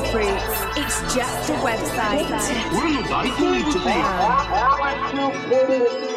Fruits. It's just a website.「